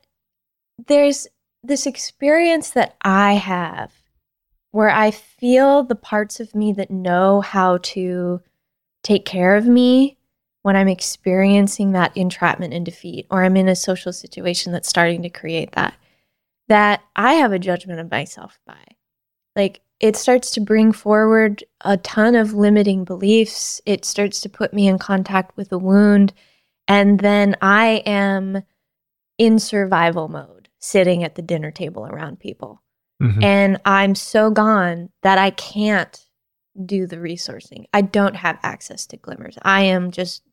there's this experience that I have where I feel the parts of me that know how to take care of me when I'm experiencing that entrapment and defeat, or I'm in a social situation that's starting to create that, that I have a judgment of myself by. Like it starts to bring forward a ton of limiting beliefs. It starts to put me in contact with a wound. And then I am in survival mode, sitting at the dinner table around people. Mm-hmm. And I'm so gone that I can't do the resourcing. I don't have access to glimmers. I am just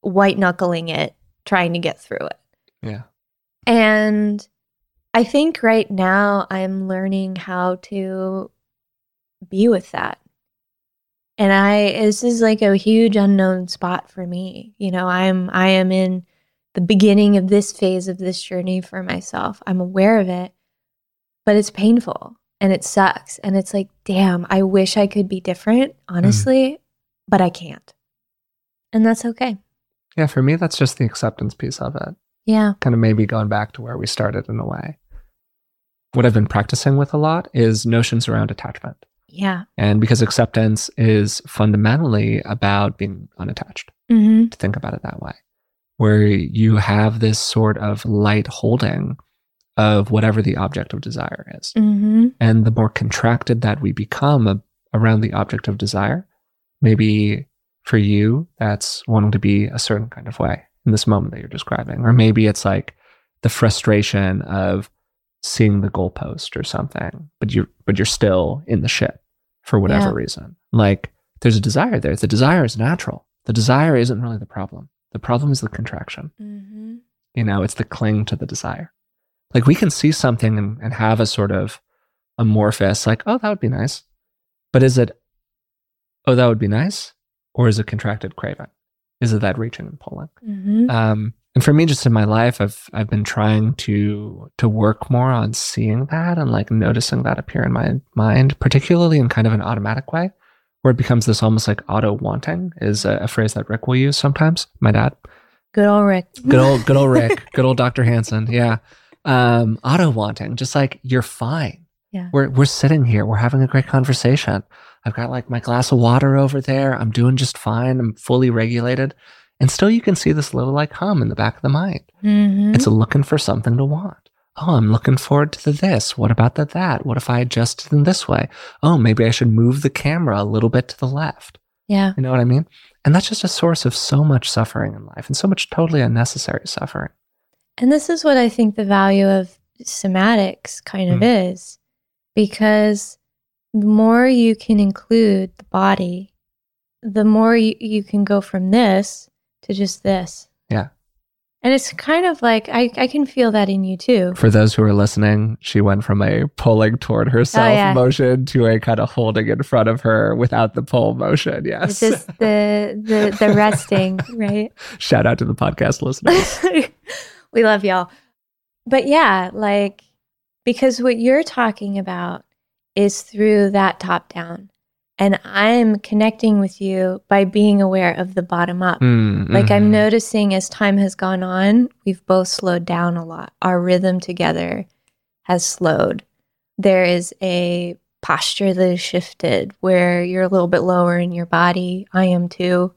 white knuckling it, trying to get through it. Yeah. And I think right now I'm learning how to be with that. And I this is like a huge unknown spot for me. You know, I'm I am in the beginning of this phase of this journey for myself. I'm aware of it, but it's painful and it sucks. And it's like, damn, I wish I could be different, honestly, mm. but I can't. And that's okay. Yeah, for me, that's just the acceptance piece of it. Yeah. Kind of maybe going back to where we started in a way. What I've been practicing with a lot is notions around attachment. Yeah. And because acceptance is fundamentally about being unattached, mm-hmm. to think about it that way where you have this sort of light holding of whatever the object of desire is. Mm-hmm. And the more contracted that we become around the object of desire, maybe for you, that's wanting to be a certain kind of way in this moment that you're describing. Or maybe it's like the frustration of seeing the goalpost or something, but you're but you're still in the ship for whatever Yeah. reason. Like there's a desire there. The desire is natural. The desire isn't really the problem. The problem is the contraction. Mm-hmm. You know, it's the cling to the desire. Like we can see something and, and have a sort of amorphous, like, oh, that would be nice. But is it, oh, that would be nice? Or is it contracted craving? Is it that reaching and pulling? Mm-hmm. Um, and for me, just in my life, I've I've been trying to to work more on seeing that and like noticing that appear in my mind, particularly in kind of an automatic way, where it becomes this almost like auto wanting is a, a phrase that Rick will use sometimes. My dad, Good old Rick. good old good old (laughs) Rick, good old Dr. Hanson, yeah. Um, auto wanting, just like you're fine. Yeah. We're we're sitting here, we're having a great conversation. I've got like my glass of water over there. I'm doing just fine. I'm fully regulated. And still you can see this little like hum in the back of the mind. Mm-hmm. It's looking for something to want. Oh, I'm looking forward to the this. What about the that? What if I adjusted in this way? Oh, maybe I should move the camera a little bit to the left. yeah. You know what I mean? And that's just a source of so much suffering in life and so much totally unnecessary suffering. And this is what I think the value of somatics kind of hmm. is because the more you can include the body, the more you, you can go from this to just this. Yeah. And it's kind of like I, I can feel that in you too. For those who are listening, she went from a pulling toward herself Oh, yeah. motion to a kind of holding in front of her without the pull motion. It's Yes. just the the the resting, (laughs) right? Shout out to the podcast listeners. (laughs) we love y'all. But yeah, like because what you're talking about is through that top down. And I'm connecting with you by being aware of the bottom up. Mm, Like I'm mhm. noticing as time has gone on, we've both slowed down a lot. Our rhythm together has slowed. There is a posture that has shifted where you're a little bit lower in your body. I am too.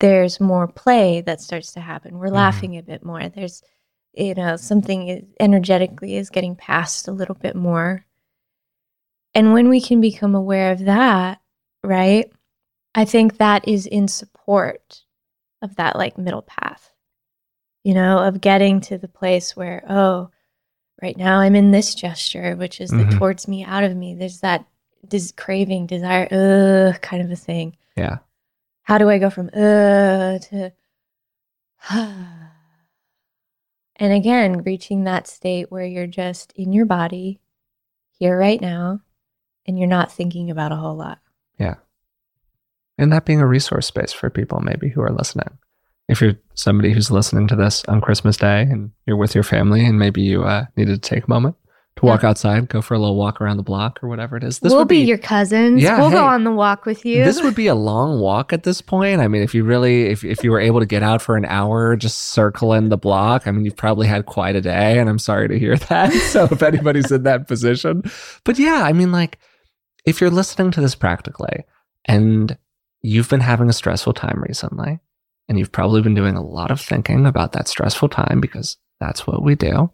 There's more play that starts to happen. We're Mhm. laughing a bit more. There's, you know, something is, energetically is getting passed a little bit more. And when we can become aware of that, right? I think that is in support of that like middle path, you know, of getting to the place where, oh, right now I'm in this gesture, which is Mhm. the towards me, out of me. There's that this craving, desire, ugh, kind of a thing. Yeah. How do I go from uh to (sighs) and again, reaching that state where you're just in your body, here right now, and you're not thinking about a whole lot. Yeah. And that being a resource space for people maybe who are listening. If you're somebody who's listening to this on Christmas Day and you're with your family and maybe you uh, needed to take a moment to walk outside, go for a little walk around the block or whatever it is. This we'll would be, your cousins. Yeah, we'll go on the walk with you. This would be a long walk at this point. I mean, if you really, if, if you were able to get out for an hour just circling the block, I mean, you've probably had quite a day, and I'm sorry to hear (laughs) that. So if anybody's in that position, but yeah, I mean, like, if you're listening to this practically and you've been having a stressful time recently, and you've probably been doing a lot of thinking about that stressful time because that's what we do.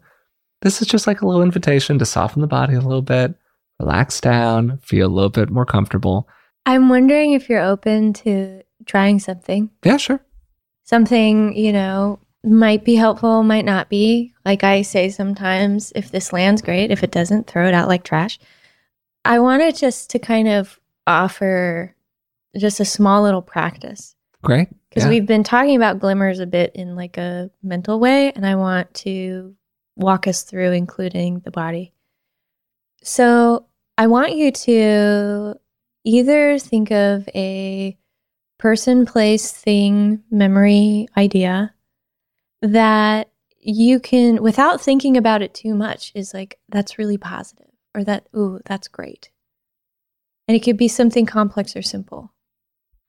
This is just like a little invitation to soften the body a little bit, relax down, feel a little bit more comfortable. I'm wondering if you're open to trying something. Yeah, sure. Something, you know, might be helpful, might not be. Like I say sometimes, if this lands great, if it doesn't, throw it out like trash. I wanted just to kind of offer just a small little practice Great. because Yeah. we've been talking about glimmers a bit in like a mental way, and I want to walk us through, including the body. So I want you to either think of a person, place, thing, memory, idea that you can, without thinking about it too much, is like, that's really positive, or that, ooh, that's great. And it could be something complex or simple.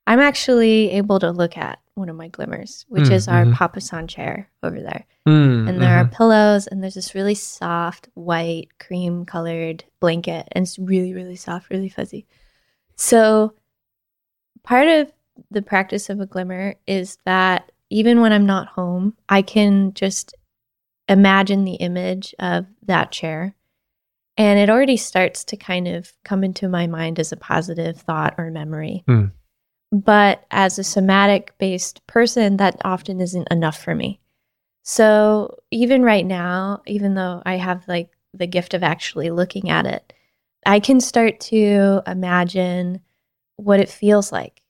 I'm actually able to look at one of my glimmers, which Mm, is our mhm. Papasan chair over there. Mm, And there are mhm. pillows, and there's this really soft, white, cream colored blanket. And it's really, really soft, really fuzzy. So, part of the practice of a glimmer is that even when I'm not home, I can just imagine the image of that chair. And it already starts to kind of come into my mind as a positive thought or memory. Hmm. But as a somatic based person, that often isn't enough for me. So even right now, even though I have like the gift of actually looking at it, I can start to imagine what it feels like,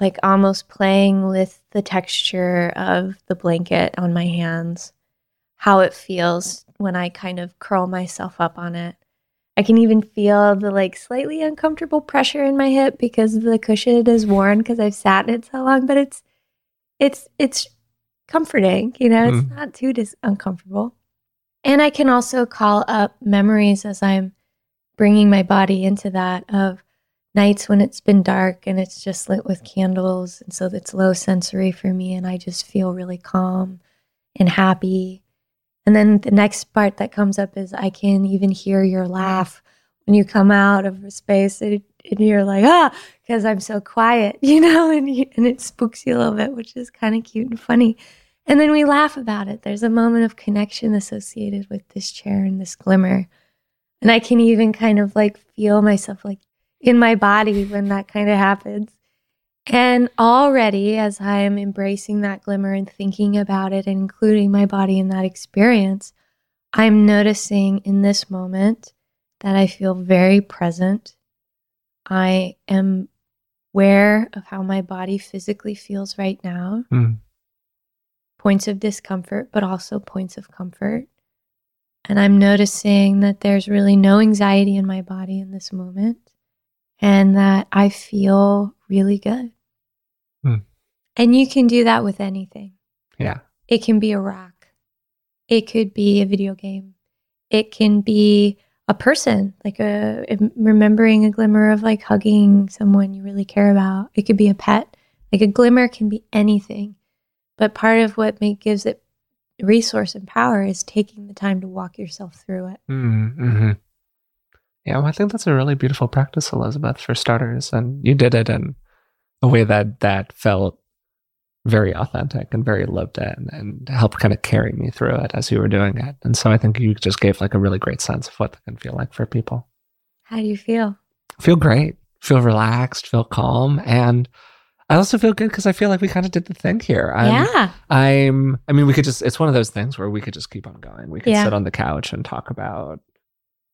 like almost playing with the texture of the blanket on my hands, how it feels when I kind of curl myself up on it. I can even feel the like slightly uncomfortable pressure in my hip because the cushion is worn because I've sat in it so long, but it's it's it's comforting, you know, it's Mm. not too dis- uncomfortable. And I can also call up memories as I'm bringing my body into that of nights when it's been dark and it's just lit with candles. And so it's low sensory for me. And I just feel really calm and happy. And then the next part that comes up is I can even hear your laugh when you come out of a space and, and you're like, ah, because I'm so quiet, (laughs) you know, and, you, and it spooks you a little bit, which is kind of cute and funny. And then we laugh about it. There's a moment of connection associated with this chair and this glimmer. And I can even kind of like feel myself like in my body when that kind of happens. And already, as I'm embracing that glimmer and thinking about it and including my body in that experience, I'm noticing in this moment that I feel very present. I am aware of how my body physically feels right now Mm. points of discomfort, but also points of comfort. And I'm noticing that there's really no anxiety in my body in this moment and that I feel really good. Hmm. And you can do that with anything. Yeah. It can be a rock, it could be a video game, it can be a person, like a remembering a glimmer of like hugging someone you really care about. It could be a pet. Like a glimmer can be anything. But part of what make, gives it resource and power is taking the time to walk yourself through it. Mm-hmm. Yeah, well, I think that's a really beautiful practice, Elizabeth, for starters. And you did it in a way that that felt very authentic and very lived in and helped kind of carry me through it as you were doing it. And so I think you just gave like a really great sense of what that can feel like for people. How do you feel? Feel great, feel relaxed, feel calm. And I also feel good because I feel like we kind of did the thing here. I'm, yeah. I'm, I mean, we could just, it's one of those things where we could just keep on going. We could Yeah. sit on the couch and talk about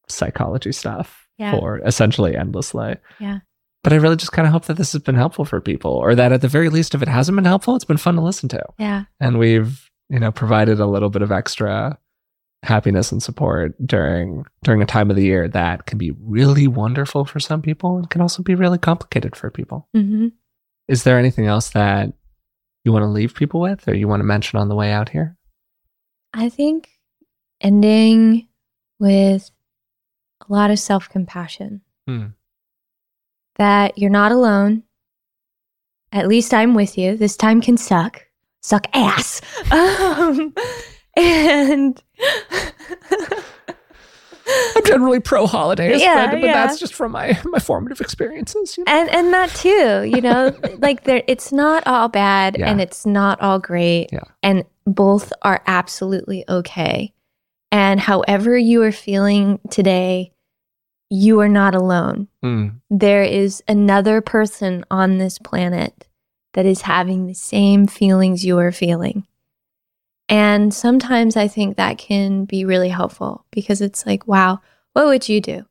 psychology stuff Yeah. for essentially endlessly. Yeah. But I really just kind of hope that this has been helpful for people or that at the very least, if it hasn't been helpful, it's been fun to listen to. Yeah. And we've, you know, provided a little bit of extra happiness and support during during a time of the year that can be really wonderful for some people and can also be really complicated for people. hmm Is there anything else that you want to leave people with or you want to mention on the way out here? I think ending with a lot of self compassion Hmm. That you're not alone. At least I'm with you. This time can suck, suck ass. (laughs) Um, and (laughs) I'm generally pro holidays, Yeah, but, but yeah. that's just from my (laughs) my formative experiences. You know? and and that too you know like there it's not all bad Yeah. and it's not all great Yeah. and both are absolutely okay and however you are feeling today you are not alone. Hmm. there is another person on this planet that is having the same feelings you are feeling. And sometimes i think that can be really helpful because it's like wow what would you do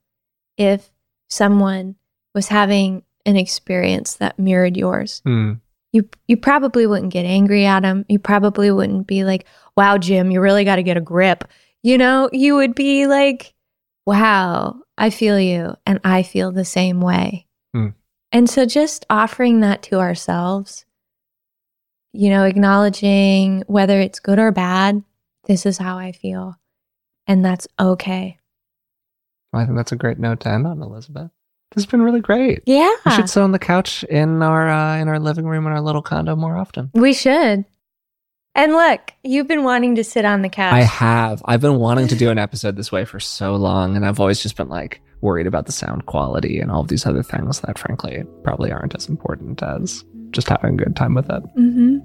if someone was having an experience that mirrored yours? Hmm. you you probably wouldn't get angry at them you probably wouldn't be like wow jim you really got to get a grip. You know you would be like wow i feel you and i feel the same way Hmm. and so just offering that to ourselves you know acknowledging whether it's good or bad this is how i feel and that's okay I think that's a great note to end on, Elizabeth. This has been really great. yeah We should sit on the couch in our uh, in our living room in our little condo more often. we should and look you've been wanting to sit on the couch I have. I've been wanting to do an episode this way for so long, and I've always just been like worried about the sound quality and all of these other things that, frankly, probably aren't as important as just having a good time with it. mm-hmm.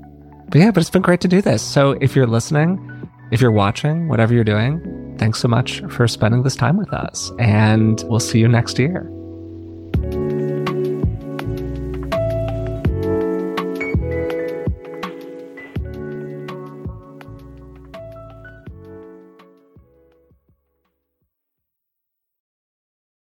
But yeah, but it's been great to do this. So if you're listening, if you're watching, whatever you're doing, thanks so much for spending this time with us. And we'll see you next year.